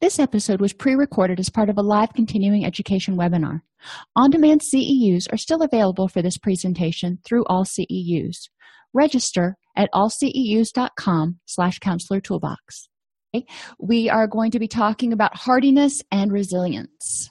This episode was pre recorded as part of a live continuing education webinar. On demand CEUs are still available for this presentation through AllCEUs. Register at allceus.com slash counselor toolbox. We are going to be talking about hardiness and resilience.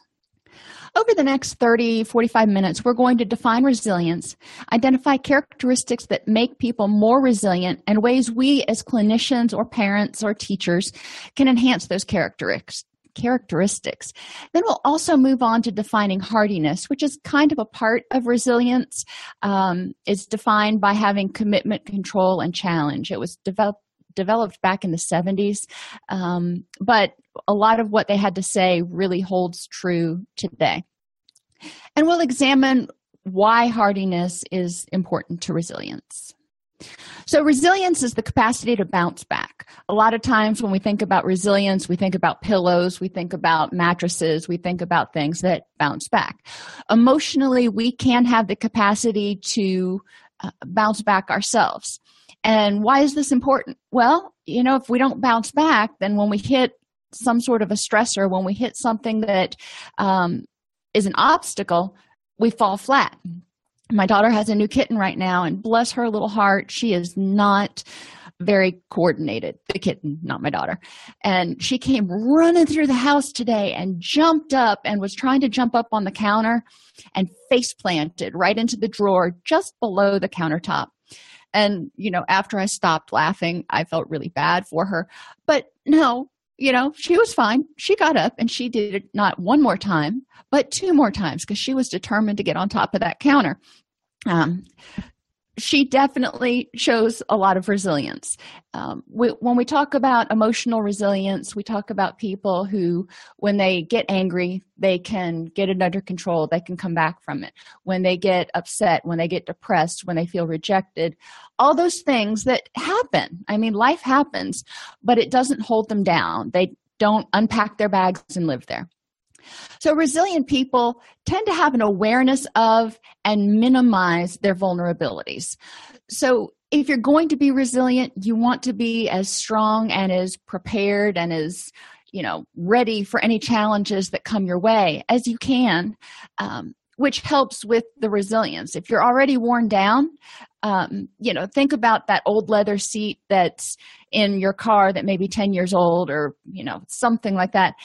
Over the next 30, 45 minutes, we're going to define resilience, identify characteristics that make people more resilient, and ways we as clinicians or parents or teachers can enhance those characteristics characteristics. Then we'll also move on to defining hardiness, which is kind of a part of resilience. Um, it's defined by having commitment, control, and challenge. It was developed developed back in the 70s, um, but a lot of what they had to say really holds true today. And we'll examine why hardiness is important to resilience. So, resilience is the capacity to bounce back. A lot of times, when we think about resilience, we think about pillows, we think about mattresses, we think about things that bounce back. Emotionally, we can have the capacity to uh, bounce back ourselves. And why is this important? Well, you know, if we don't bounce back, then when we hit some sort of a stressor, when we hit something that um, is an obstacle, we fall flat. My daughter has a new kitten right now, and bless her little heart, she is not very coordinated. The kitten, not my daughter. And she came running through the house today and jumped up and was trying to jump up on the counter and face planted right into the drawer just below the countertop. And, you know, after I stopped laughing, I felt really bad for her. But no, you know, she was fine. She got up and she did it not one more time, but two more times because she was determined to get on top of that counter. Um, she definitely shows a lot of resilience. Um, we, when we talk about emotional resilience, we talk about people who, when they get angry, they can get it under control, they can come back from it. When they get upset, when they get depressed, when they feel rejected, all those things that happen. I mean, life happens, but it doesn't hold them down. They don't unpack their bags and live there. So, resilient people tend to have an awareness of and minimize their vulnerabilities. So, if you're going to be resilient, you want to be as strong and as prepared and as you know ready for any challenges that come your way as you can um, which helps with the resilience if you're already worn down um, you know think about that old leather seat that's in your car that may be 10 years old or you know something like that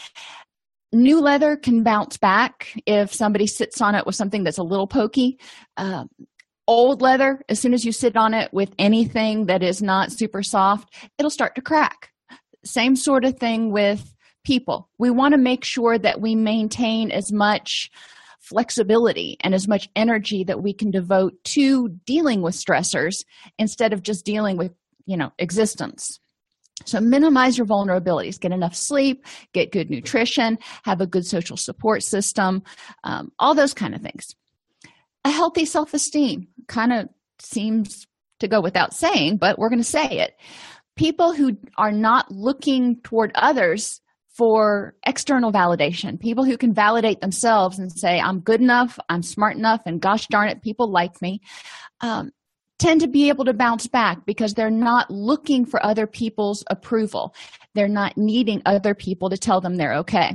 new leather can bounce back if somebody sits on it with something that's a little pokey. Uh, old leather as soon as you sit on it with anything that is not super soft it'll start to crack. Same sort of thing with people. We want to make sure that we maintain as much flexibility and as much energy that we can devote to dealing with stressors instead of just dealing with you know existence so minimize your vulnerabilities. Get enough sleep, get good nutrition, have a good social support system, um, all those kind of things. A healthy self esteem kind of seems to go without saying, but we're going to say it. People who are not looking toward others for external validation, people who can validate themselves and say, I'm good enough, I'm smart enough, and gosh darn it, people like me. Um, tend to be able to bounce back because they're not looking for other people's approval. They're not needing other people to tell them they're okay.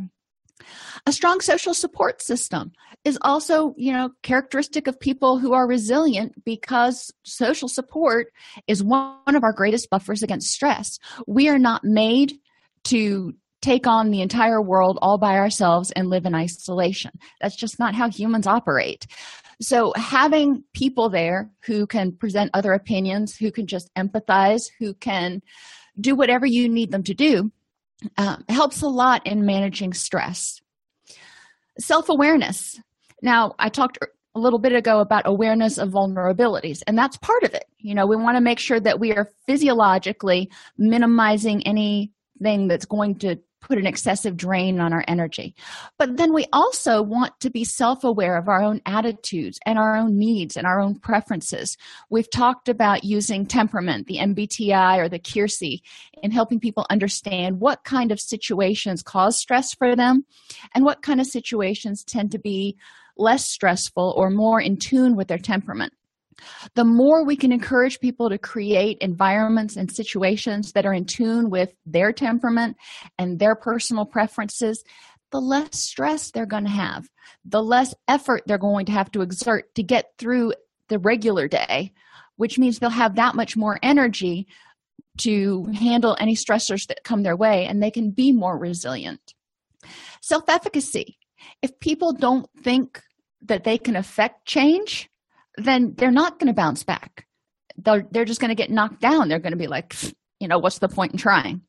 A strong social support system is also, you know, characteristic of people who are resilient because social support is one of our greatest buffers against stress. We are not made to take on the entire world all by ourselves and live in isolation. That's just not how humans operate. So, having people there who can present other opinions, who can just empathize, who can do whatever you need them to do, um, helps a lot in managing stress. Self awareness. Now, I talked a a little bit ago about awareness of vulnerabilities, and that's part of it. You know, we want to make sure that we are physiologically minimizing anything that's going to put an excessive drain on our energy. But then we also want to be self aware of our own attitudes and our own needs and our own preferences. We've talked about using temperament, the MBTI or the Keirsey, in helping people understand what kind of situations cause stress for them and what kind of situations tend to be less stressful or more in tune with their temperament. The more we can encourage people to create environments and situations that are in tune with their temperament and their personal preferences, the less stress they're going to have, the less effort they're going to have to exert to get through the regular day, which means they'll have that much more energy to handle any stressors that come their way and they can be more resilient. Self efficacy. If people don't think that they can affect change, then they're not going to bounce back. They're, they're just going to get knocked down. They're going to be like, you know, what's the point in trying?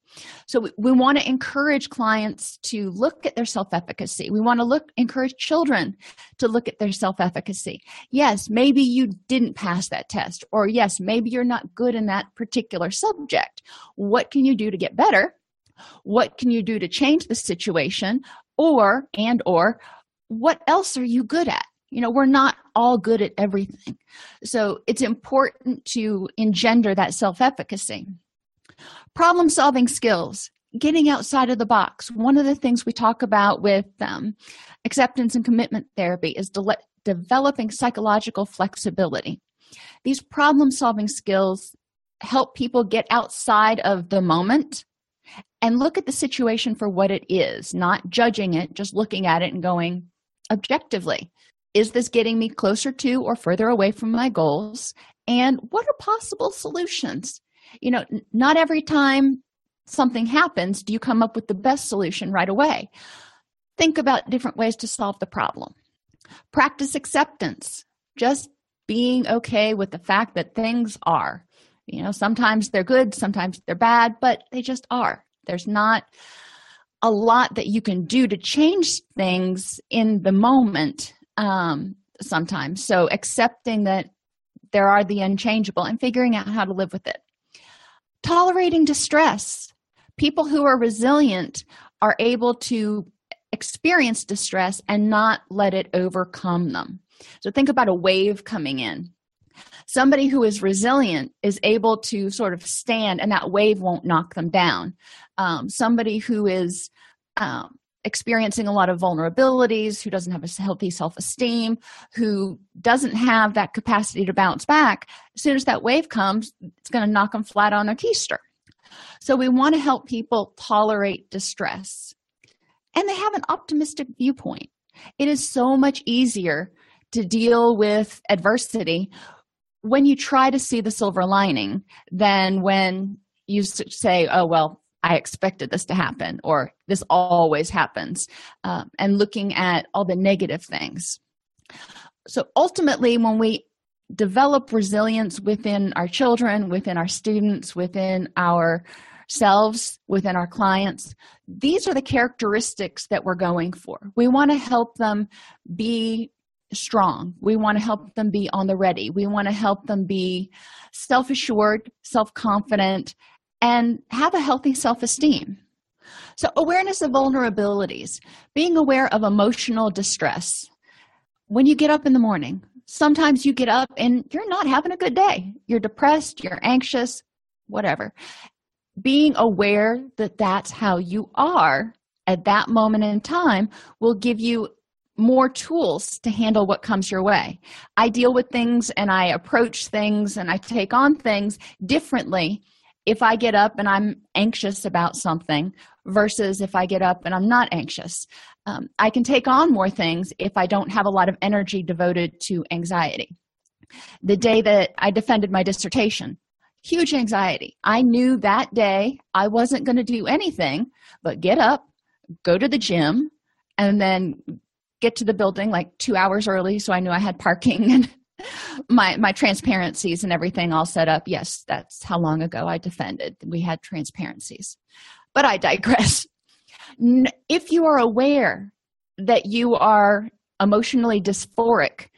So we, we want to encourage clients to look at their self-efficacy. We want to look encourage children to look at their self-efficacy. Yes, maybe you didn't pass that test, or yes, maybe you're not good in that particular subject. What can you do to get better? What can you do to change the situation? Or and or what else are you good at? You know we're not all good at everything. So it's important to engender that self-efficacy. Problem solving skills getting outside of the box. One of the things we talk about with um, acceptance and commitment therapy is de- developing psychological flexibility. These problem solving skills help people get outside of the moment and look at the situation for what it is not judging it just looking at it and going objectively is this getting me closer to or further away from my goals? And what are possible solutions? You know, not every time something happens do you come up with the best solution right away. Think about different ways to solve the problem. Practice acceptance, just being okay with the fact that things are. You know, sometimes they're good, sometimes they're bad, but they just are. There's not a lot that you can do to change things in the moment um, sometimes. So accepting that there are the unchangeable and figuring out how to live with it. Tolerating distress. People who are resilient are able to experience distress and not let it overcome them. So think about a wave coming in. Somebody who is resilient is able to sort of stand and that wave won't knock them down. Um, somebody who is um, experiencing a lot of vulnerabilities, who doesn't have a healthy self esteem, who doesn't have that capacity to bounce back, as soon as that wave comes, it's going to knock them flat on their keister. So we want to help people tolerate distress. And they have an optimistic viewpoint. It is so much easier to deal with adversity when you try to see the silver lining than when you say, oh, well, I expected this to happen, or this always happens, uh, and looking at all the negative things. So ultimately, when we develop resilience within our children, within our students, within ourselves, within our clients, these are the characteristics that we're going for. We want to help them be strong. We want to help them be on the ready. We want to help them be self assured, self confident, and have a healthy self esteem. So, awareness of vulnerabilities, being aware of emotional distress. When you get up in the morning, sometimes you get up and you're not having a good day. You're depressed, you're anxious, whatever. Being aware that that's how you are at that moment in time will give you more tools to handle what comes your way. I deal with things and I approach things and I take on things differently if I get up and I'm anxious about something versus if I get up and I'm not anxious. Um, I can take on more things if I don't have a lot of energy devoted to anxiety. The day that I defended my dissertation, huge anxiety. I knew that day I wasn't going to do anything but get up, go to the gym, and then get to the building like two hours early so I knew I had parking and my my transparencies and everything all set up. Yes that's how long ago i defended. We had transparencies. But i digress. If you are aware that you are emotionally dysphoric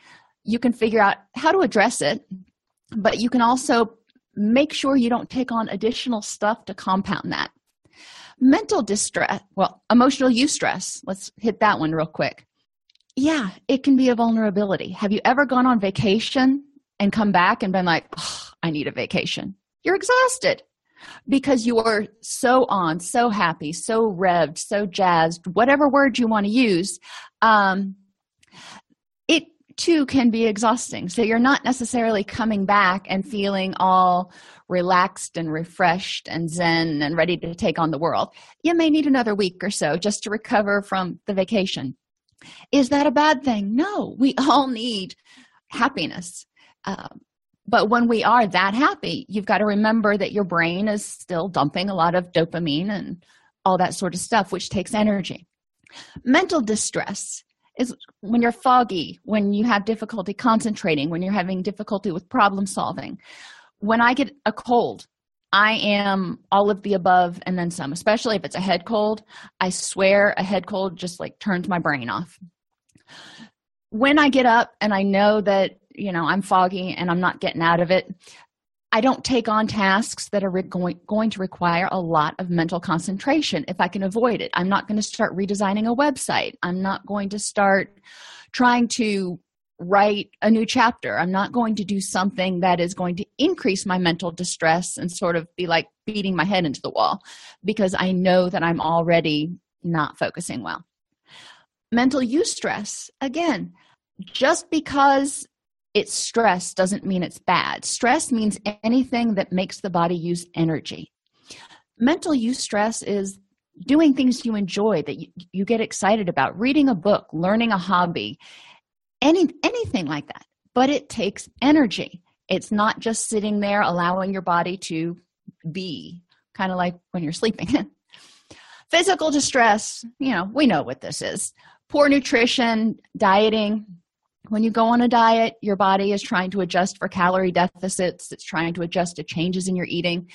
you can figure out how to address it, but you can also make sure you don't take on additional stuff to compound that. Mental distress, well, emotional eustress, let's hit that one real quick. Yeah, it can be a vulnerability. Have you ever gone on vacation and come back and been like, oh, I need a vacation? You're exhausted because you are so on, so happy, so revved, so jazzed, whatever word you want to use. Um, it too can be exhausting. So you're not necessarily coming back and feeling all relaxed and refreshed and zen and ready to take on the world. You may need another week or so just to recover from the vacation. Is that a bad thing? No, we all need happiness. Um, but when we are that happy, you've got to remember that your brain is still dumping a lot of dopamine and all that sort of stuff, which takes energy. Mental distress is when you're foggy, when you have difficulty concentrating, when you're having difficulty with problem solving. When I get a cold, I am all of the above and then some, especially if it's a head cold. I swear a head cold just like turns my brain off. When I get up and I know that, you know, I'm foggy and I'm not getting out of it, I don't take on tasks that are re- going, going to require a lot of mental concentration if I can avoid it. I'm not going to start redesigning a website. I'm not going to start trying to write a new chapter. I'm not going to do something that is going to increase my mental distress and sort of be like beating my head into the wall because I know that I'm already not focusing well. Mental eustress, again, just because it's stress doesn't mean it's bad. Stress means anything that makes the body use energy. Mental eustress is doing things you enjoy that you, you get excited about, reading a book, learning a hobby, any anything like that. But it takes energy. It's not just sitting there allowing your body to be, kind of like when you're sleeping. Physical distress, you know, we know what this is. Poor nutrition, dieting, when you go on a diet, your body is trying to adjust for calorie deficits, it's trying to adjust to changes in your eating.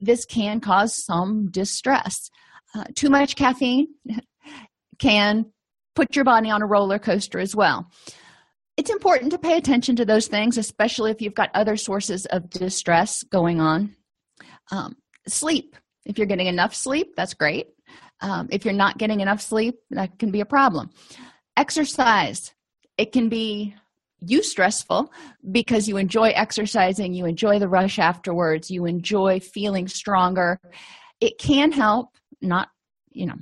This can cause some distress. Uh, too much caffeine can put your body on a roller coaster as well. It's important to pay attention to those things, especially if you've got other sources of distress going on. Um, sleep. If you're getting enough sleep, that's great. Um, if you're not getting enough sleep, that can be a problem. Exercise it can be eustressful because you enjoy exercising, you enjoy the rush afterwards, you enjoy feeling stronger. It can help, not, you know,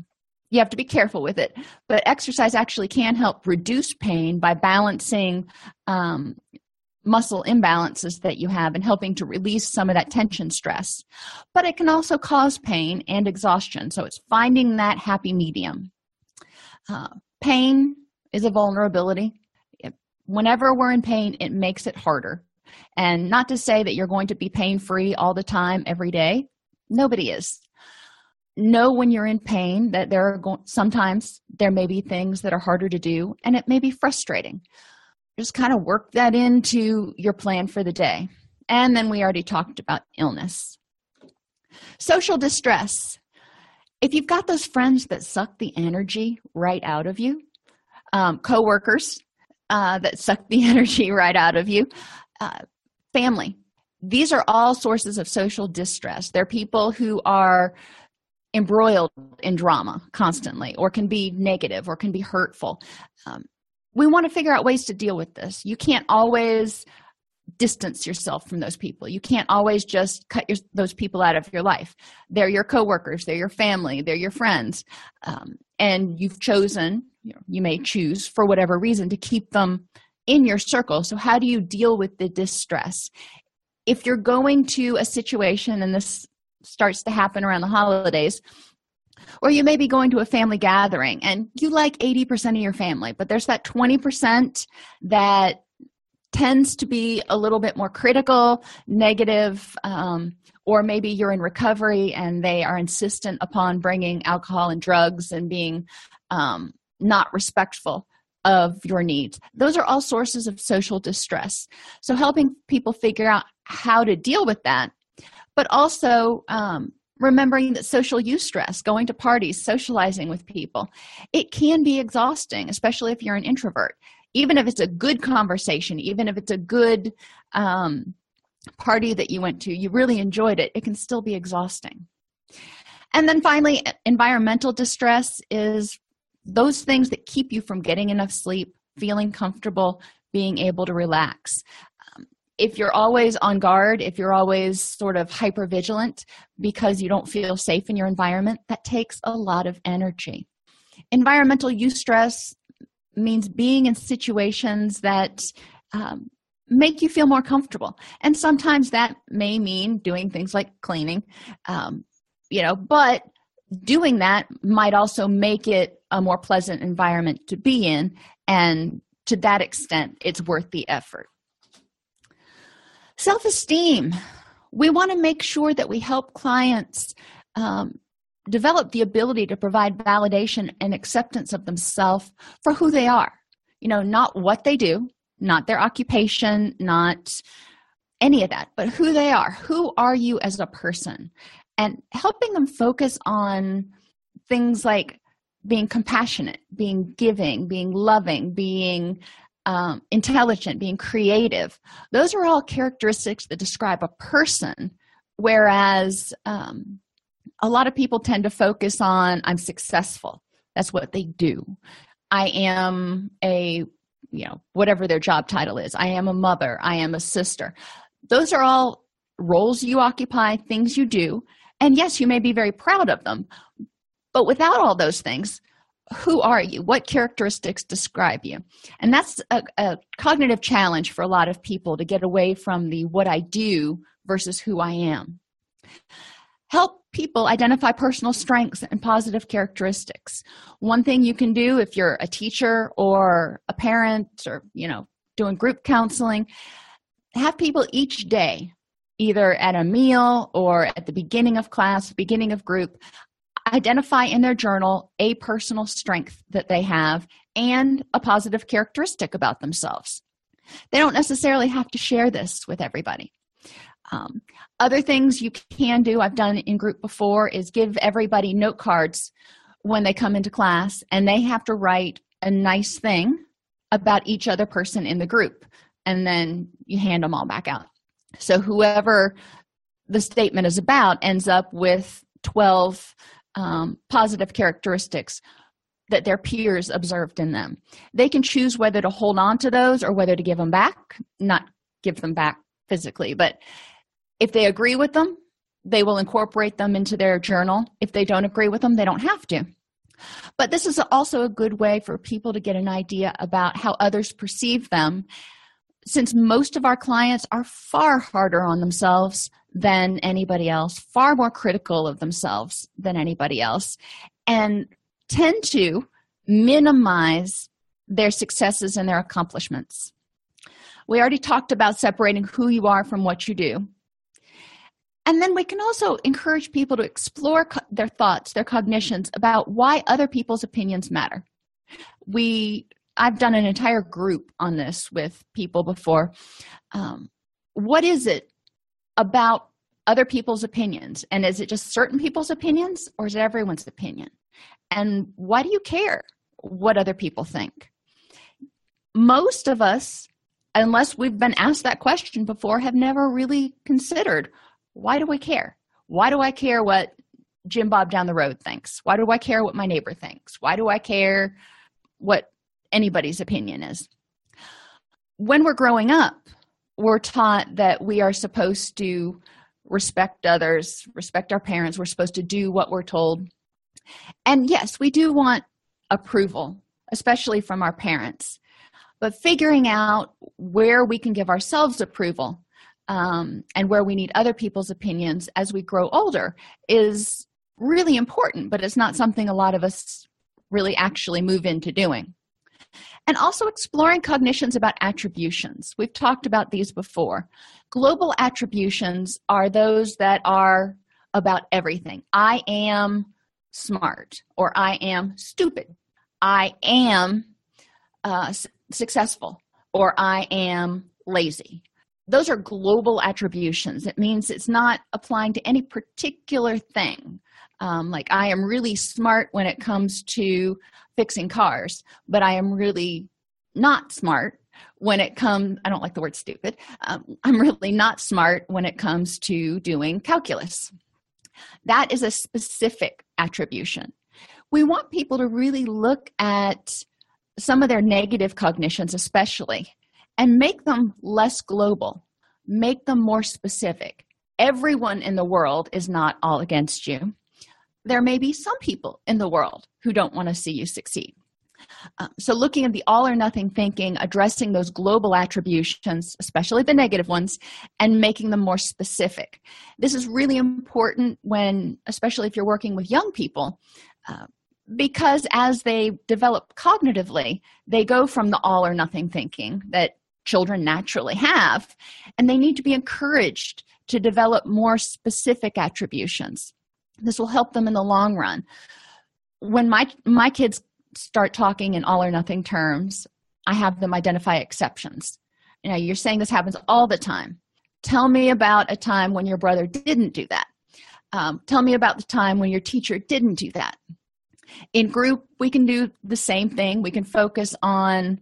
you have to be careful with it, but exercise actually can help reduce pain by balancing um, muscle imbalances that you have and helping to release some of that tension stress. But it can also cause pain and exhaustion, so it's finding that happy medium. Uh, pain is a vulnerability whenever we're in pain, it makes it harder. And not to say that you're going to be pain free all the time, every day. Nobody is. Know when you're in pain that there are go- sometimes there may be things that are harder to do, and it may be frustrating. Just kind of work that into your plan for the day. And then we already talked about illness. Social distress. If you've got those friends that suck the energy right out of you, um, coworkers, uh, that suck the energy right out of you. Uh, family. These are all sources of social distress. They're people who are embroiled in drama constantly, or can be negative, or can be hurtful. Um, we want to figure out ways to deal with this. You can't always distance yourself from those people. You can't always just cut your, those people out of your life. They're your coworkers, they're your family, they're your friends, um, and you've chosen you, know, you may choose for whatever reason to keep them in your circle so how do you deal with the distress if you're going to a situation and this starts to happen around the holidays or you may be going to a family gathering and you like 80% of your family but there's that 20% that tends to be a little bit more critical negative um, or maybe you're in recovery and they are insistent upon bringing alcohol and drugs and being um, not respectful of your needs. Those are all sources of social distress. So, helping people figure out how to deal with that, but also um, remembering that social eustress, going to parties, socializing with people, it can be exhausting, especially if you're an introvert. even if it's a good conversation even if it's a good um, party that you went to you really enjoyed it it can still be exhausting and then finally environmental distress is those things that keep you from getting enough sleep feeling comfortable being able to relax if you're always on guard if you're always sort of hyper vigilant because you don't feel safe in your environment that takes a lot of energy. Environmental eustress means being in situations that um, make you feel more comfortable. And sometimes that may mean doing things like cleaning um, you know but doing that might also make it a more pleasant environment to be in and to that extent it's worth the effort self-esteem. We want to make sure that we help clients um, develop the ability to provide validation and acceptance of themselves for who they are. You know not what they do not their occupation not any of that but who they are. Who are you as a person? And helping them focus on things like being compassionate being giving being loving being um, intelligent being creative those are all characteristics that describe a person. Whereas um, a lot of people tend to focus on i'm successful. That's what they do. I am a you know whatever their job title is. I am a mother. I am a sister. Those are all roles you occupy things you do. And yes you may be very proud of them. But without all those things who are you? What characteristics describe you? And that's a, a, cognitive challenge for a lot of people to get away from the what i do versus who i am. Help people identify personal strengths and positive characteristics. One thing you can do if you're a teacher or a parent or you know doing group counseling have people each day either at a meal or at the beginning of class beginning of group identify in their journal a personal strength that they have and a positive characteristic about themselves. They don't necessarily have to share this with everybody. Um, other things you can do i've done in group before is give everybody note cards when they come into class and they have to write a nice thing about each other person in the group and then you hand them all back out. So whoever the statement is about ends up with 12 um, positive characteristics that their peers observed in them. They can choose whether to hold on to those or whether to give them back not give them back physically but if they agree with them they will incorporate them into their journal. If they don't agree with them they don't have to. But this is also a good way for people to get an idea about how others perceive them since most of our clients are far harder on themselves than anybody else far more critical of themselves than anybody else and tend to minimize their successes and their accomplishments. We already talked about separating who you are from what you do. And then we can also encourage people to explore co- their thoughts their cognitions about why other people's opinions matter. We i've done an entire group on this with people before um, what is it about other people's opinions and is it just certain people's opinions or is it everyone's opinion and why do you care what other people think most of us unless we've been asked that question before have never really considered why do I care? Why do I care what Jim Bob down the road thinks? Why do I care what my neighbor thinks? Why do I care what anybody's opinion is? When we're growing up, we're taught that we are supposed to respect others, respect our parents, we're supposed to do what we're told. And yes, we do want approval, especially from our parents. But figuring out where we can give ourselves approval um, and where we need other people's opinions as we grow older is really important, but it's not something a lot of us really actually move into doing. And also exploring cognitions about attributions. We've talked about these before. Global attributions are those that are about everything. I am smart, or I am stupid. I am uh, successful, or I am lazy those are global attributions it means it's not applying to any particular thing um, like i am really smart when it comes to fixing cars but i am really not smart when it comes i don't like the word stupid um, i'm really not smart when it comes to doing calculus. That is a specific attribution. We want people to really look at some of their negative cognitions especially and make them less global make them more specific. Everyone in the world is not all against you there may be some people in the world who don't want to see you succeed uh, so, looking at the all or nothing thinking, addressing those global attributions, especially the negative ones, and making them more specific. This is really important when, especially if you're working with young people, uh, because as they develop cognitively, they go from the all or nothing thinking that children naturally have, and they need to be encouraged to develop more specific attributions. This will help them in the long run. When my my kids start talking in all or nothing terms, I have them identify exceptions. You know, you're saying this happens all the time. Tell me about a time when your brother didn't do that. Um, tell me about the time when your teacher didn't do that. In group, we can do the same thing. We can focus on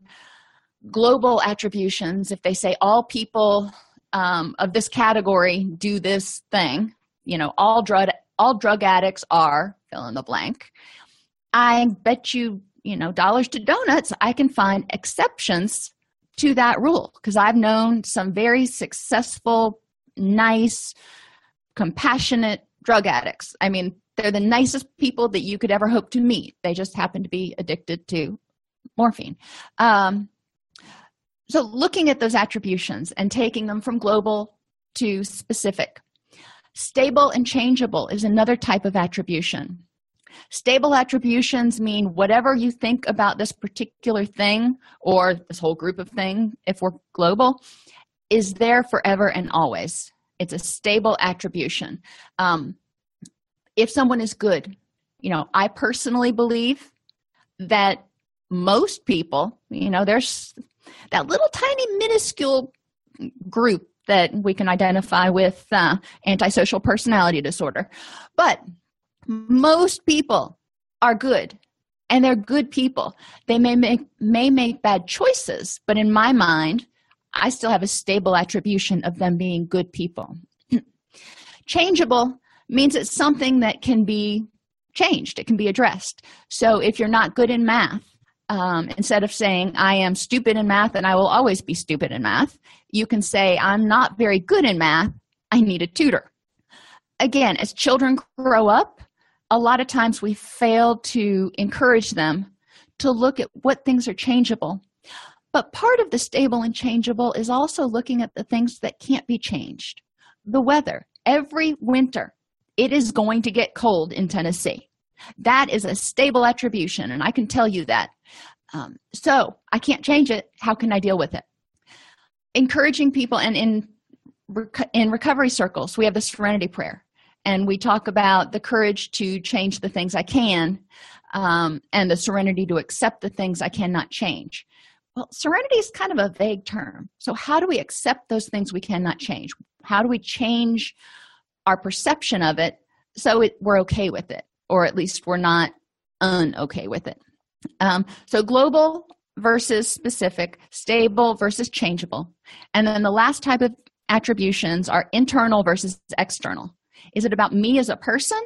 global attributions. If they say all people um, of this category do this thing, you know, all drug all drug addicts are fill in the blank. I bet you, you know, dollars to donuts, I can find exceptions to that rule because I've known some very successful, nice, compassionate drug addicts. I mean, they're the nicest people that you could ever hope to meet. They just happen to be addicted to morphine. Um, so, looking at those attributions and taking them from global to specific. Stable and changeable is another type of attribution. Stable attributions mean whatever you think about this particular thing or this whole group of thing, if we're global, is there forever and always. It's a stable attribution. Um, if someone is good, you know, I personally believe that most people, you know, there's that little tiny minuscule group that we can identify with uh, antisocial personality disorder. But most people are good and they're good people. They may make may make bad choices but in my mind i still have a stable attribution of them being good people. Changeable means it's something that can be changed. It can be addressed. So if you're not good in math um, instead of saying i am stupid in math and i will always be stupid in math you can say i'm not very good in math i need a tutor again as children grow up a lot of times we fail to encourage them to look at what things are changeable. But part of the stable and changeable is also looking at the things that can't be changed. The weather. Every winter, it is going to get cold in Tennessee. That is a stable attribution, and I can tell you that. Um, so I can't change it. How can I deal with it? Encouraging people, and in in recovery circles, we have the Serenity Prayer and we talk about the courage to change the things I can um, and the serenity to accept the things I cannot change. Well, serenity is kind of a vague term. So, how do we accept those things we cannot change? How do we change our perception of it so it, we're okay with it, or at least we're not unokay with it? Um, so, global versus specific, stable versus changeable. And then the last type of attributions are internal versus external. Is it about me as a person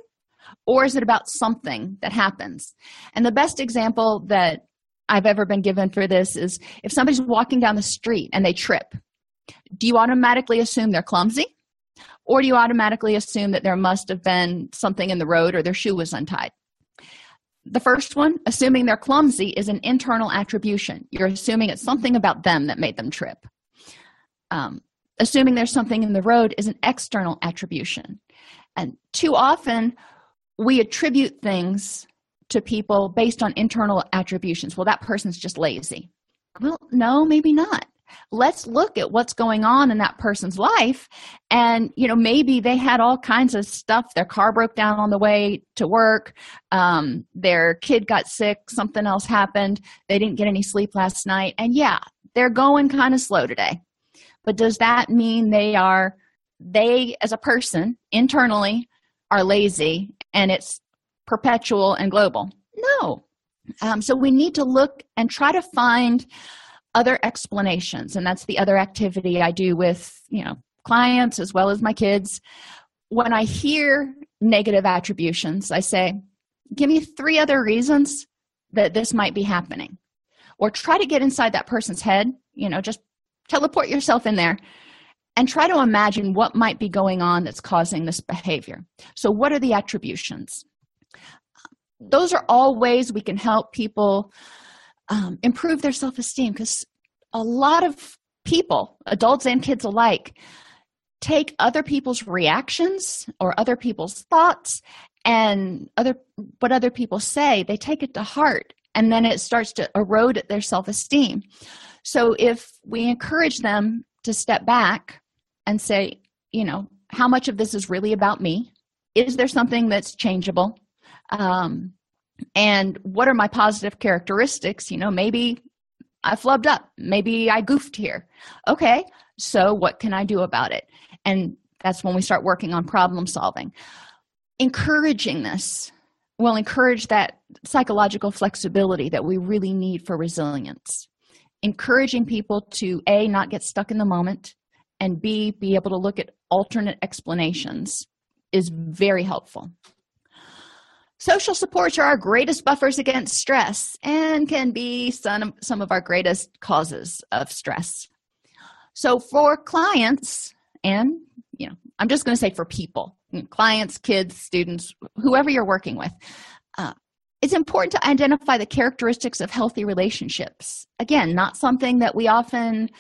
or is it about something that happens? And the best example that I've ever been given for this is if somebody's walking down the street and they trip, do you automatically assume they're clumsy? Or do you automatically assume that there must have been something in the road or their shoe was untied? The first one, assuming they're clumsy, is an internal attribution. You're assuming it's something about them that made them trip. Um, assuming there's something in the road is an external attribution. And too often we attribute things to people based on internal attributions. Well, that person's just lazy. Well, no, maybe not. Let's look at what's going on in that person's life. And, you know, maybe they had all kinds of stuff. Their car broke down on the way to work. Um, their kid got sick. Something else happened. They didn't get any sleep last night. And yeah, they're going kind of slow today. But does that mean they are they as a person internally are lazy and it's perpetual and global no um, so we need to look and try to find other explanations and that's the other activity i do with you know clients as well as my kids. When i hear negative attributions i say give me three other reasons that this might be happening or try to get inside that person's head you know just teleport yourself in there and try to imagine what might be going on that's causing this behavior. So what are the attributions? Those are all ways we can help people um, improve their self-esteem because a lot of people adults and kids alike take other people's reactions or other people's thoughts and other what other people say they take it to heart and then it starts to erode their self-esteem. So if we encourage them to step back and say you know how much of this is really about me? Is there something that's changeable? Um, and what are my positive characteristics? You know maybe i flubbed up. Maybe i goofed here. Okay so what can i do about it? And that's when we start working on problem solving. Encouraging this will encourage that psychological flexibility that we really need for resilience. Encouraging people to a not get stuck in the moment and b be able to look at alternate explanations is very helpful social supports are our greatest buffers against stress and can be some, some of our greatest causes of stress. So for clients and you know i'm just going to say for people clients kids students whoever you're working with uh, it's important to identify the characteristics of healthy relationships. Again not something that we often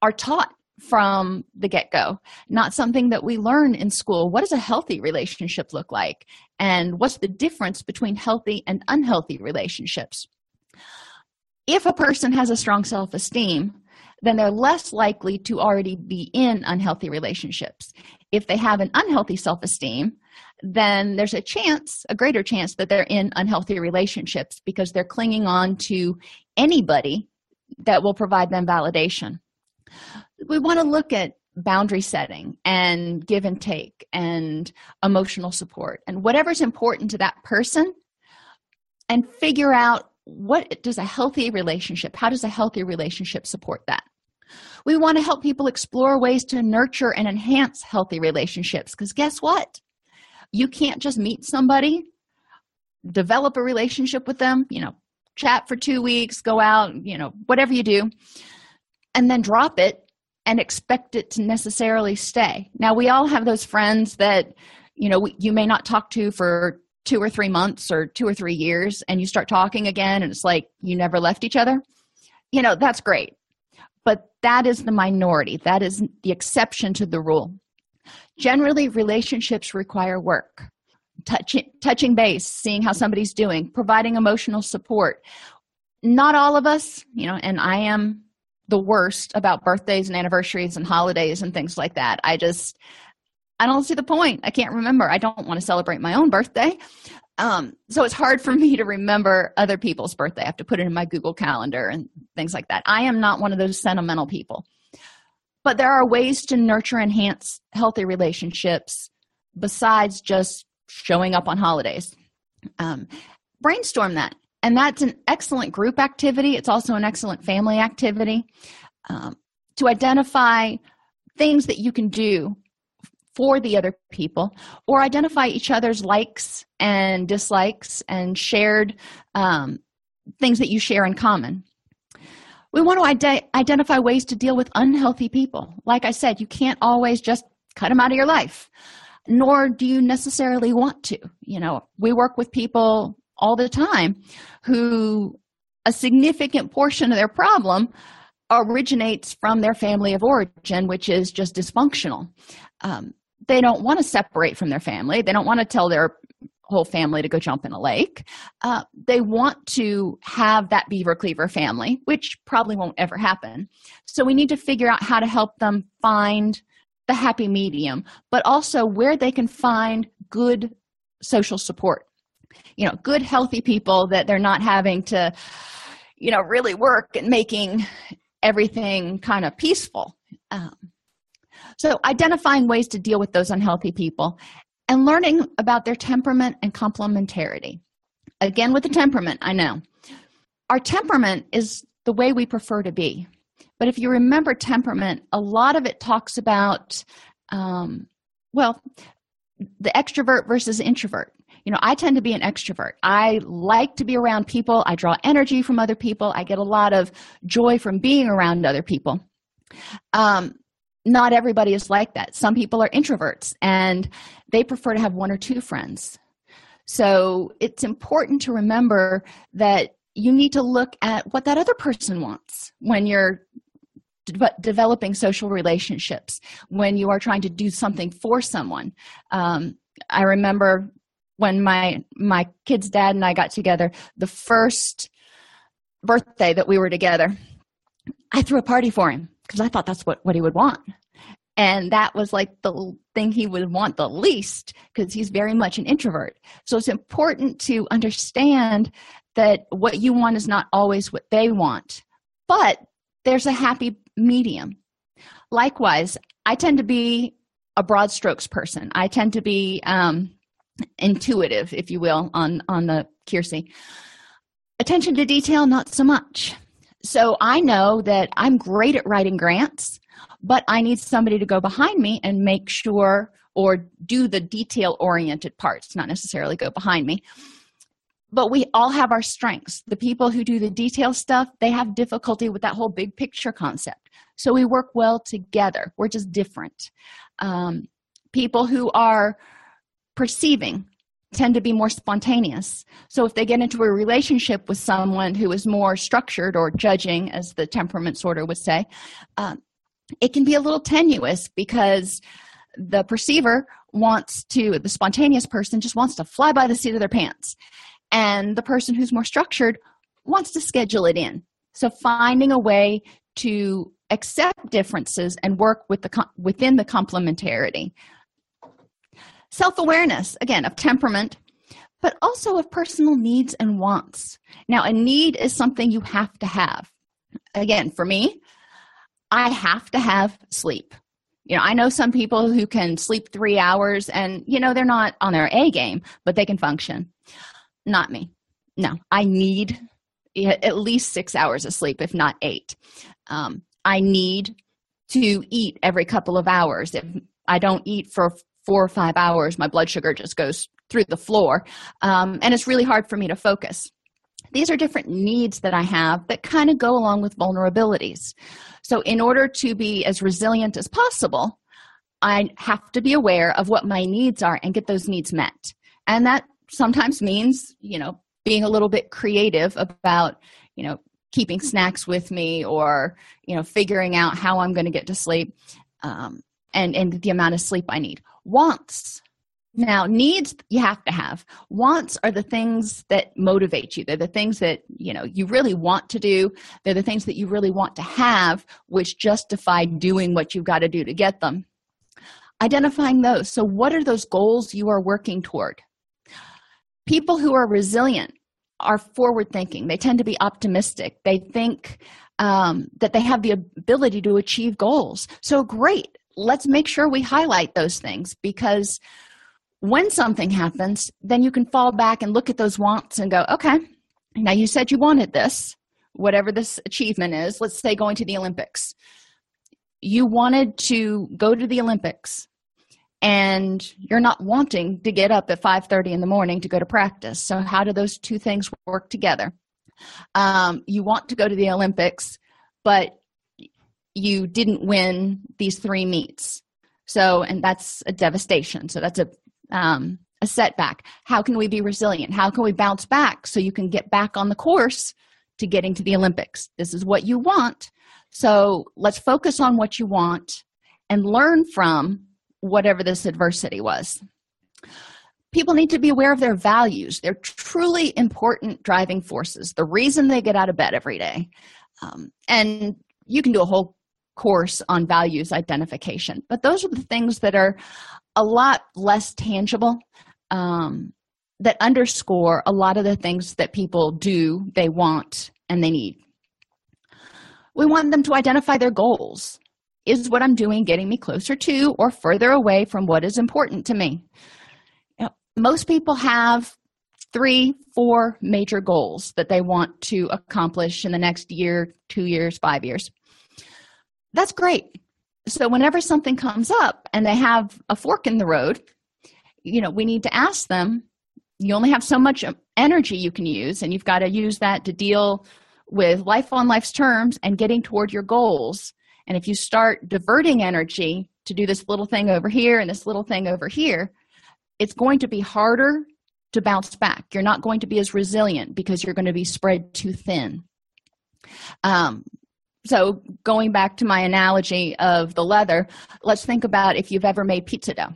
are taught from the get-go. Not something that we learn in school. What does a healthy relationship look like? And what's the difference between healthy and unhealthy relationships? If a person has a strong self-esteem then they're less likely to already be in unhealthy relationships. If they have an unhealthy self-esteem then there's a chance a greater chance that they're in unhealthy relationships because they're clinging on to anybody that will provide them validation we want to look at boundary setting and give and take and emotional support and whatever's important to that person and figure out what does a healthy relationship how does a healthy relationship support that? We want to help people explore ways to nurture and enhance healthy relationships because guess what? You can't just meet somebody develop a relationship with them you know chat for two weeks go out you know whatever you do and then drop it and expect it to necessarily stay. Now, we all have those friends that, you know, you may not talk to for two or three months or two or three years, and you start talking again, and it's like you never left each other. You know, that's great. But that is the minority, that is the exception to the rule. Generally, relationships require work. Touching, touching base, seeing how somebody's doing, providing emotional support. Not all of us, you know, and I am the worst about birthdays and anniversaries and holidays and things like that. I just I don't see the point. I can't remember. I don't want to celebrate my own birthday. Um, so it's hard for me to remember other people's birthday. I have to put it in my Google Calendar and things like that. I am not one of those sentimental people. But there are ways to nurture enhance healthy relationships besides just showing up on holidays. Um, brainstorm that and that's an excellent group activity. It's also an excellent family activity um, to identify things that you can do for the other people or identify each other's likes and dislikes and shared um, things that you share in common. We want to ide- identify ways to deal with unhealthy people. Like i said you can't always just cut them out of your life nor do you necessarily want to. You know we work with people all the time who a significant portion of their problem originates from their family of origin, which is just dysfunctional. Um, they don't want to separate from their family, they don't want to tell their whole family to go jump in a lake. Uh, they want to have that beaver cleaver family, which probably won't ever happen. So we need to figure out how to help them find the happy medium, but also where they can find good social support you know good healthy people that they're not having to you know really work and making everything kind of peaceful. Um, so identifying ways to deal with those unhealthy people and learning about their temperament and complementarity. Again with the temperament i know. Our temperament is the way we prefer to be. But if you remember temperament a lot of it talks about um, well the extrovert versus introvert you know i tend to be an extrovert. I like to be around people. I draw energy from other people. I get a lot of joy from being around other people. Um, not everybody is like that. Some people are introverts and they prefer to have one or two friends. So it's important to remember that you need to look at what that other person wants when you're de- developing social relationships when you are trying to do something for someone. Um, i remember when my my kid's dad and i got together the first birthday that we were together i threw a party for him because i thought that's what, what he would want. And that was like the thing he would want the least because he's very much an introvert. So it's important to understand that what you want is not always what they want but there's a happy medium. Likewise i tend to be a broad strokes person. I tend to be um, intuitive if you will on on the keirsey attention to detail not so much. So i know that i'm great at writing grants but i need somebody to go behind me and make sure or do the detail oriented parts not necessarily go behind me. But we all have our strengths. The people who do the detail stuff they have difficulty with that whole big picture concept. So we work well together. We're just different. Um, people who are perceiving tend to be more spontaneous. So if they get into a relationship with someone who is more structured or judging as the temperament sorter would say um, it can be a little tenuous because the perceiver wants to the spontaneous person just wants to fly by the seat of their pants. And the person who's more structured wants to schedule it in. So finding a way to accept differences and work with the within the complementarity self-awareness again of temperament but also of personal needs and wants. Now a need is something you have to have. Again for me i have to have sleep. You know i know some people who can sleep three hours and you know they're not on their a game but they can function. Not me. No i need at least six hours of sleep if not eight. Um, i need to eat every couple of hours. If i don't eat for four or five hours my blood sugar just goes through the floor. Um, and it's really hard for me to focus. These are different needs that i have that kind of go along with vulnerabilities. So in order to be as resilient as possible i have to be aware of what my needs are and get those needs met. And that sometimes means you know being a little bit creative about you know keeping snacks with me or you know figuring out how i'm going to get to sleep um, and and the amount of sleep i need wants. Now needs you have to have. Wants are the things that motivate you. They're the things that you know you really want to do. They're the things that you really want to have which justify doing what you've got to do to get them. Identifying those. So what are those goals you are working toward? People who are resilient are forward thinking they tend to be optimistic. They think um, that they have the ability to achieve goals. So great let's make sure we highlight those things because when something happens then you can fall back and look at those wants and go okay now you said you wanted this whatever this achievement is let's say going to the olympics. You wanted to go to the olympics and you're not wanting to get up at 5.30 in the morning to go to practice. So how do those two things work together? Um, you want to go to the olympics but you didn't win these three meets so and that's a devastation so that's a um, a setback how can we be resilient how can we bounce back so you can get back on the course to getting to the olympics this is what you want so let's focus on what you want and learn from whatever this adversity was. People need to be aware of their values. They're truly important driving forces, the reason they get out of bed every day. Um, and you can do a whole course on values identification, but those are the things that are a lot less tangible um, that underscore a lot of the things that people do, they want, and they need. We want them to identify their goals is what I'm doing getting me closer to or further away from what is important to me? You know, most people have three, four major goals that they want to accomplish in the next year, two years, five years. That's great. So, whenever something comes up and they have a fork in the road, you know, we need to ask them you only have so much energy you can use, and you've got to use that to deal with life on life's terms and getting toward your goals. And if you start diverting energy to do this little thing over here and this little thing over here, it's going to be harder to bounce back. You're not going to be as resilient because you're going to be spread too thin. Um, so, going back to my analogy of the leather, let's think about if you've ever made pizza dough.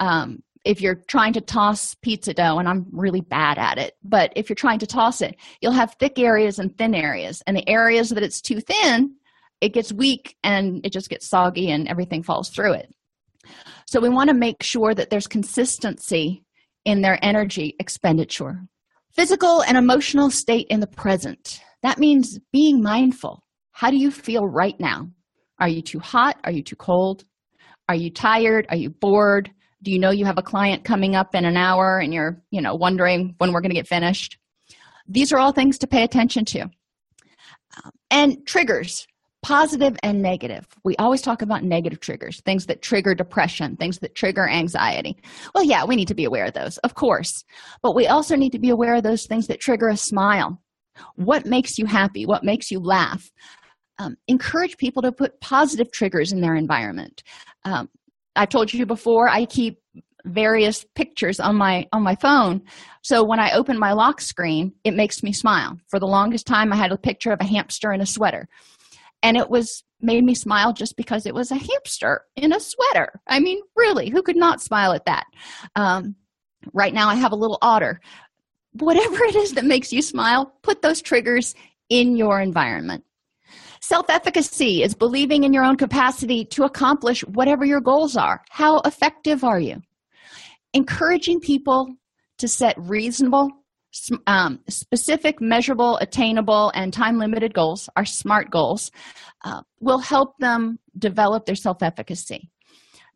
Um, if you're trying to toss pizza dough, and I'm really bad at it, but if you're trying to toss it, you'll have thick areas and thin areas. And the areas that it's too thin, it gets weak and it just gets soggy and everything falls through it. So we want to make sure that there's consistency in their energy expenditure. Physical and emotional state in the present. That means being mindful. How do you feel right now? Are you too hot? Are you too cold? Are you tired? Are you bored? Do you know you have a client coming up in an hour and you're, you know, wondering when we're going to get finished? These are all things to pay attention to. And triggers positive and negative. We always talk about negative triggers, things that trigger depression, things that trigger anxiety. Well, yeah, we need to be aware of those, of course. But we also need to be aware of those things that trigger a smile. What makes you happy? What makes you laugh? Um, encourage people to put positive triggers in their environment. Um, I've told you before, I keep various pictures on my on my phone. So when i open my lock screen it makes me smile. For the longest time i had a picture of a hamster in a sweater. And it was made me smile just because it was a hamster in a sweater. I mean really who could not smile at that? Um, right now i have a little otter. Whatever it is that makes you smile put those triggers in your environment self efficacy is believing in your own capacity to accomplish whatever your goals are how effective are you encouraging people to set reasonable um, specific, measurable, attainable, and time limited goals, our SMART goals, uh, will help them develop their self efficacy.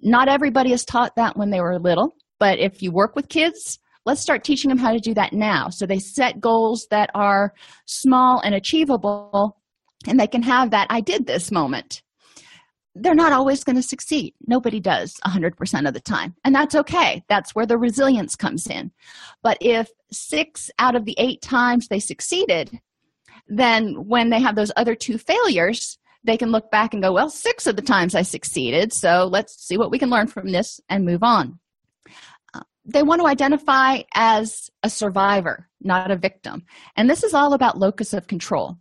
Not everybody is taught that when they were little, but if you work with kids, let's start teaching them how to do that now. So they set goals that are small and achievable, and they can have that I did this moment they're not always going to succeed. Nobody does 100% of the time. And that's okay. That's where the resilience comes in. But if six out of the eight times they succeeded, then when they have those other two failures, they can look back and go, well, six of the times I succeeded. So let's see what we can learn from this and move on. Uh, they want to identify as a survivor, not a victim. And this is all about locus of control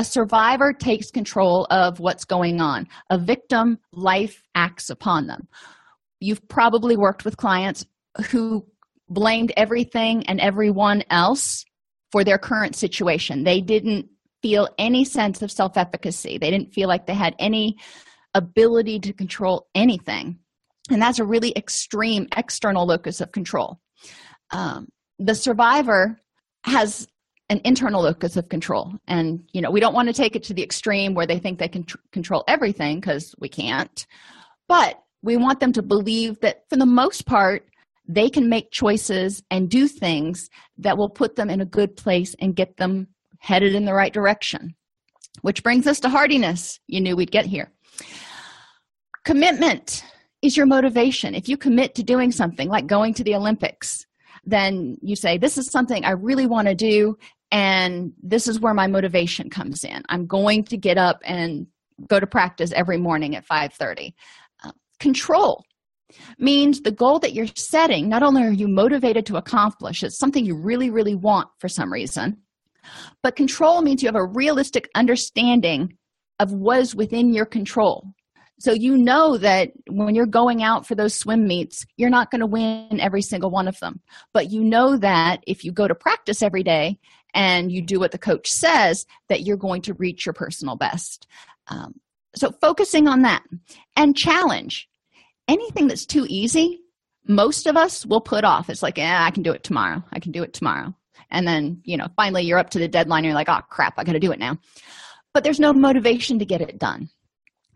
a survivor takes control of what's going on. A victim life acts upon them. You've probably worked with clients who blamed everything and everyone else for their current situation. They didn't feel any sense of self-efficacy. They didn't feel like they had any ability to control anything. And that's a really extreme external locus of control. Um, the survivor has an internal locus of control. And you know we don't want to take it to the extreme where they think they can tr- control everything because we can't. But we want them to believe that for the most part they can make choices and do things that will put them in a good place and get them headed in the right direction. Which brings us to hardiness. You knew we'd get here. Commitment is your motivation. If you commit to doing something like going to the olympics then you say this is something i really want to do and this is where my motivation comes in. I'm going to get up and go to practice every morning at 5.30 uh, control means the goal that you're setting not only are you motivated to accomplish it's something you really really want for some reason but control means you have a realistic understanding of what is within your control. So you know that when you're going out for those swim meets you're not going to win every single one of them. But you know that if you go to practice every day and you do what the coach says that you're going to reach your personal best. Um, so focusing on that. And challenge. Anything that's too easy most of us will put off. It's like yeah i can do it tomorrow. I can do it tomorrow. And then you know finally you're up to the deadline you're like oh crap i gotta do it now. But there's no motivation to get it done.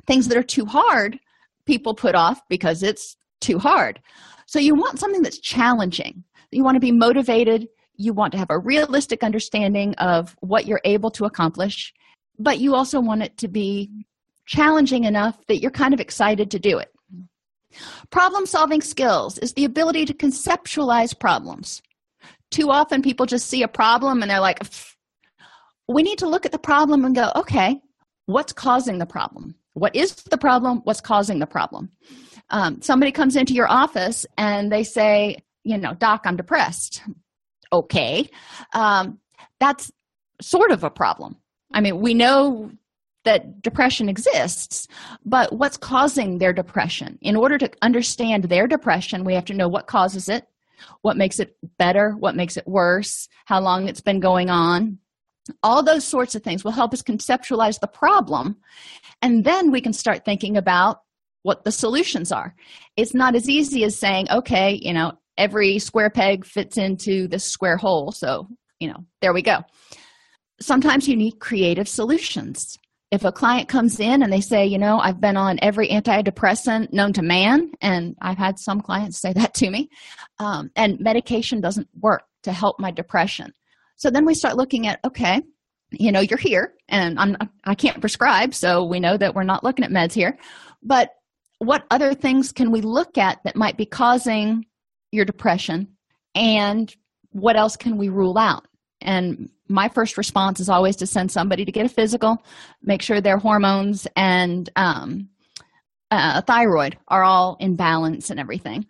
Things that are too hard people put off because it's too hard. So you want something that's challenging. You want to be motivated you want to have a realistic understanding of what you're able to accomplish but you also want it to be challenging enough that you're kind of excited to do it. Problem solving skills is the ability to conceptualize problems. Too often, people just see a problem and they're like, we need to look at the problem and go, okay, what's causing the problem? What is the problem? What's causing the problem? Um, somebody comes into your office and they say, you know, Doc, I'm depressed. Okay. Um, that's sort of a problem. I mean, we know that depression exists, but what's causing their depression? In order to understand their depression, we have to know what causes it, what makes it better, what makes it worse, how long it's been going on. All those sorts of things will help us conceptualize the problem, and then we can start thinking about what the solutions are. It's not as easy as saying, okay, you know, every square peg fits into this square hole, so, you know, there we go. Sometimes you need creative solutions if a client comes in and they say, you know, I've been on every antidepressant known to man, and I've had some clients say that to me, um, and medication doesn't work to help my depression. So then we start looking at, okay, you know, you're here, and I'm I can't prescribe, so we know that we're not looking at meds here. But what other things can we look at that might be causing your depression, and what else can we rule out? And my first response is always to send somebody to get a physical, make sure their hormones and um, uh, thyroid are all in balance and everything.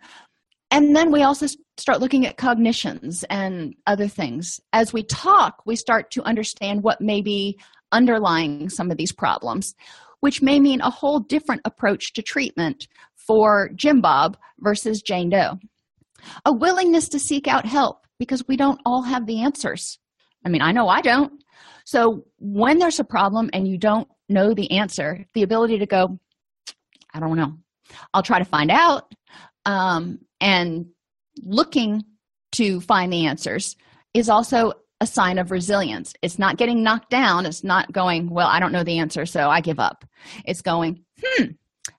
And then we also start looking at cognitions and other things. As we talk, we start to understand what may be underlying some of these problems, which may mean a whole different approach to treatment for Jim Bob versus Jane Doe. A willingness to seek out help because we don't all have the answers. I mean, I know I don't. So when there's a problem and you don't know the answer, the ability to go, I don't know, I'll try to find out, um, and looking to find the answers is also a sign of resilience. It's not getting knocked down. It's not going, well, I don't know the answer, so I give up. It's going, hmm,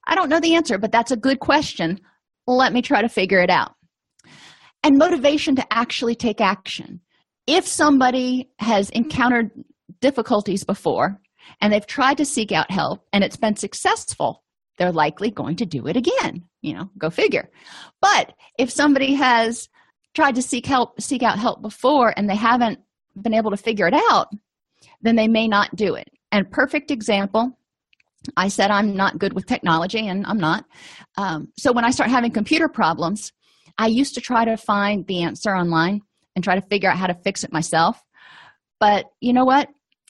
I don't know the answer, but that's a good question. Let me try to figure it out. And motivation to actually take action. If somebody has encountered difficulties before and they've tried to seek out help and it's been successful they're likely going to do it again you know go figure. But if somebody has tried to seek help seek out help before and they haven't been able to figure it out then they may not do it. And perfect example i said i'm not good with technology and i'm not. Um, so when i start having computer problems i used to try to find the answer online and try to figure out how to fix it myself. But you know what?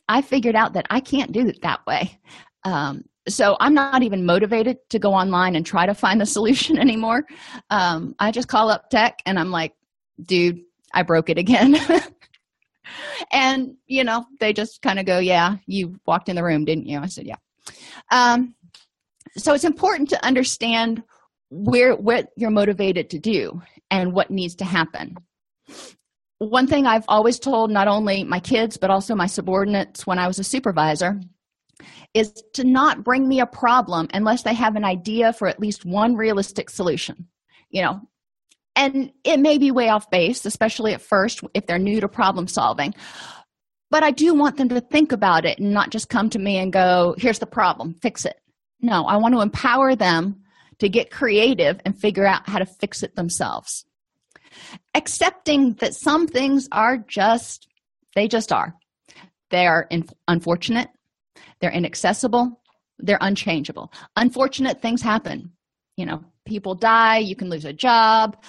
I figured out that I can't do it that way. Um, so I'm not even motivated to go online and try to find the solution anymore. Um, I just call up tech and I'm like, dude, I broke it again. and, you know, they just kind of go, yeah, you walked in the room, didn't you? I said, yeah. Um, so it's important to understand where what you're motivated to do and what needs to happen one thing I've always told not only my kids, but also my subordinates when I was a supervisor is to not bring me a problem unless they have an idea for at least one realistic solution. You know, and it may be way off base, especially at first if they're new to problem solving. But I do want them to think about it and not just come to me and go, here's the problem, fix it. No, I want to empower them to get creative and figure out how to fix it themselves. Accepting that some things are just they just are. They are unfortunate. They're inaccessible. They're unchangeable. Unfortunate things happen. You know people die. You can lose a job.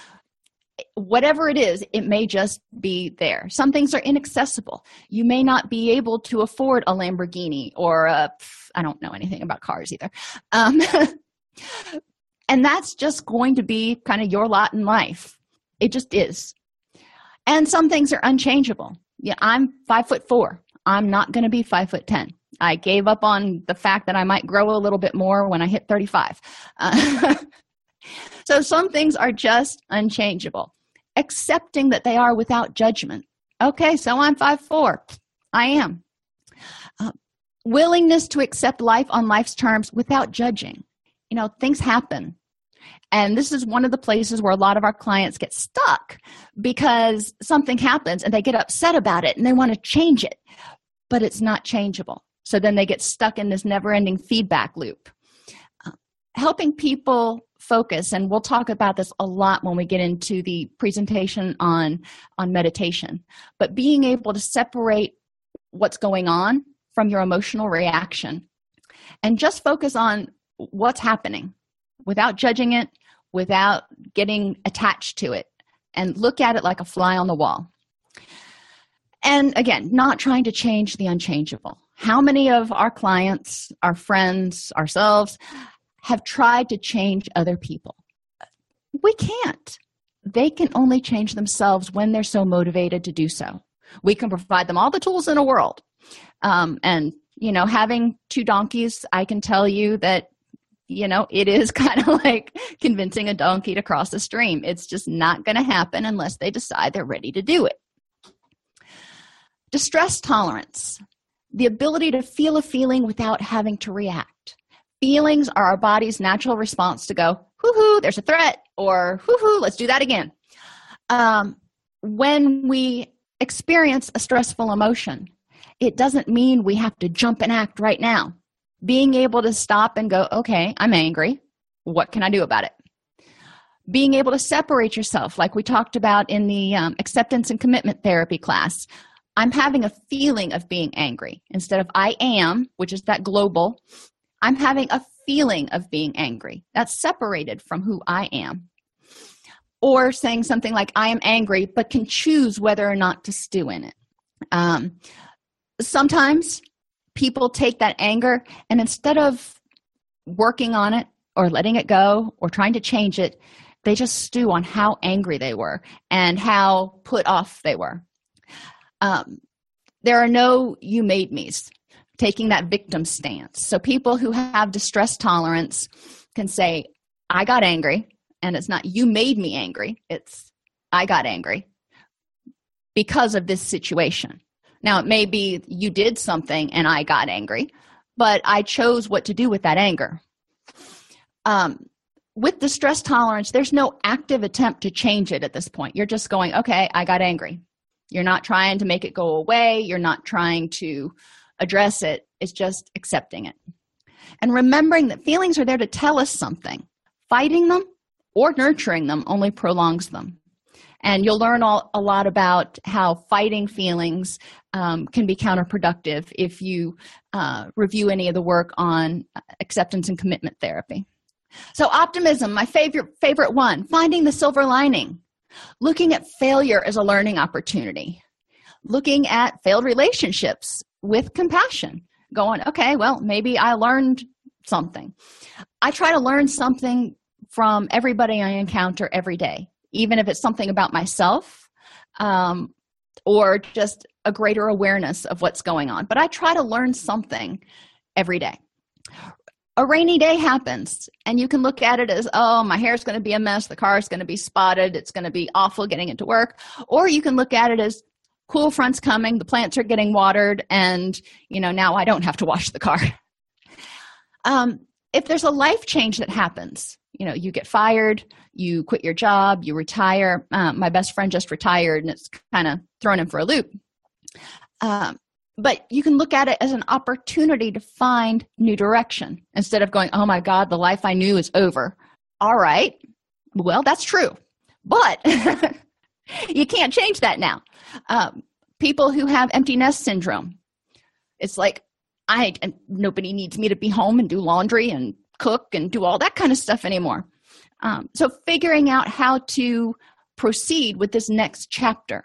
Whatever it is it may just be there. Some things are inaccessible. You may not be able to afford a lamborghini or a i don't know anything about cars either. Um, and that's just going to be kind of your lot in life it just is. And some things are unchangeable. Yeah, I'm five foot four. I'm not going to be five foot ten. I gave up on the fact that I might grow a little bit more when I hit 35. Uh, so some things are just unchangeable. Accepting that they are without judgment. Okay, so I'm five four. I am. Uh, willingness to accept life on life's terms without judging. You know, things happen. And this is one of the places where a lot of our clients get stuck because something happens and they get upset about it and they want to change it, but it's not changeable. So then they get stuck in this never ending feedback loop. Uh, helping people focus, and we'll talk about this a lot when we get into the presentation on, on meditation, but being able to separate what's going on from your emotional reaction and just focus on what's happening without judging it, without getting attached to it, and look at it like a fly on the wall. And again, not trying to change the unchangeable. How many of our clients, our friends, ourselves have tried to change other people? We can't. They can only change themselves when they're so motivated to do so. We can provide them all the tools in the world. Um, and, you know, having two donkeys, I can tell you that you know, it is kind of like convincing a donkey to cross a stream. It's just not going to happen unless they decide they're ready to do it. Distress tolerance, the ability to feel a feeling without having to react. Feelings are our body's natural response to go, hoo hoo, there's a threat, or hoo hoo, let's do that again. Um, when we experience a stressful emotion, it doesn't mean we have to jump and act right now being able to stop and go okay i'm angry. What can i do about it? Being able to separate yourself like we talked about in the um, acceptance and commitment therapy class. I'm having a feeling of being angry. Instead of i am which is that global i'm having a feeling of being angry. That's separated from who i am. Or saying something like i am angry but can choose whether or not to stew in it. Um, sometimes people take that anger and instead of working on it or letting it go or trying to change it, they just stew on how angry they were and how put off they were. Um, there are no you made me's taking that victim stance. So people who have distress tolerance can say, I got angry, and it's not you made me angry, it's I got angry because of this situation. Now, it may be you did something and I got angry, but I chose what to do with that anger. Um, with the stress tolerance, there's no active attempt to change it at this point. You're just going, okay, I got angry. You're not trying to make it go away, you're not trying to address it, it's just accepting it. And remembering that feelings are there to tell us something. Fighting them or nurturing them only prolongs them and you'll learn all, a lot about how fighting feelings um, can be counterproductive if you uh, review any of the work on acceptance and commitment therapy. So optimism my favorite favorite one finding the silver lining. Looking at failure as a learning opportunity. Looking at failed relationships with compassion. Going okay well maybe i learned something. I try to learn something from everybody i encounter every day even if it's something about myself um, or just a greater awareness of what's going on. But I try to learn something every day. A rainy day happens, and you can look at it as, oh, my hair is going to be a mess, the car is going to be spotted, it's going to be awful getting into work. Or you can look at it as, cool front's coming, the plants are getting watered, and, you know, now I don't have to wash the car. um, if there's a life change that happens, you know you get fired you quit your job you retire um, my best friend just retired and it's kind of thrown him for a loop um, but you can look at it as an opportunity to find new direction instead of going oh my god the life i knew is over all right well that's true but you can't change that now um, people who have empty nest syndrome it's like i nobody needs me to be home and do laundry and cook and do all that kind of stuff anymore. Um, so, figuring out how to proceed with this next chapter.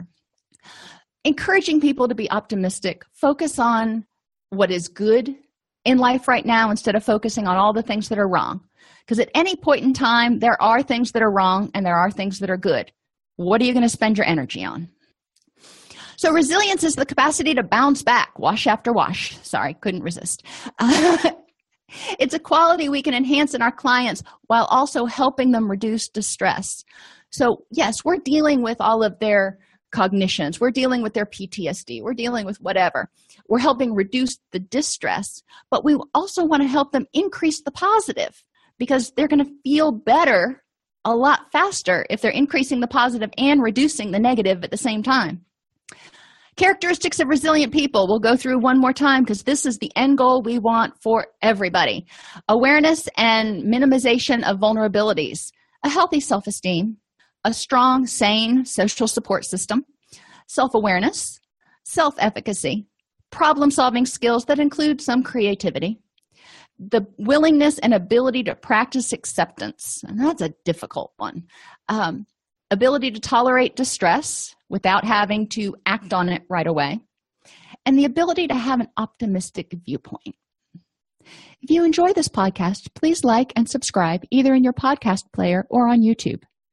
Encouraging people to be optimistic, focus on what is good in life right now instead of focusing on all the things that are wrong. Because at any point in time, there are things that are wrong and there are things that are good. What are you going to spend your energy on? So, resilience is the capacity to bounce back, wash after wash. Sorry, couldn't resist. it's a quality we can enhance in our clients while also helping them reduce distress. So, yes, we're dealing with all of their cognitions, we're dealing with their PTSD, we're dealing with whatever. We're helping reduce the distress, but we also want to help them increase the positive because they're going to feel better a lot faster if they're increasing the positive and reducing the negative at the same time. Characteristics of resilient people. We'll go through one more time because this is the end goal we want for everybody. Awareness and minimization of vulnerabilities, a healthy self esteem, a strong, sane social support system, self awareness, self efficacy, problem solving skills that include some creativity, the willingness and ability to practice acceptance, and that's a difficult one. Um, ability to tolerate distress without having to act on it right away, and the ability to have an optimistic viewpoint. If you enjoy this podcast, please like and subscribe either in your podcast player or on YouTube.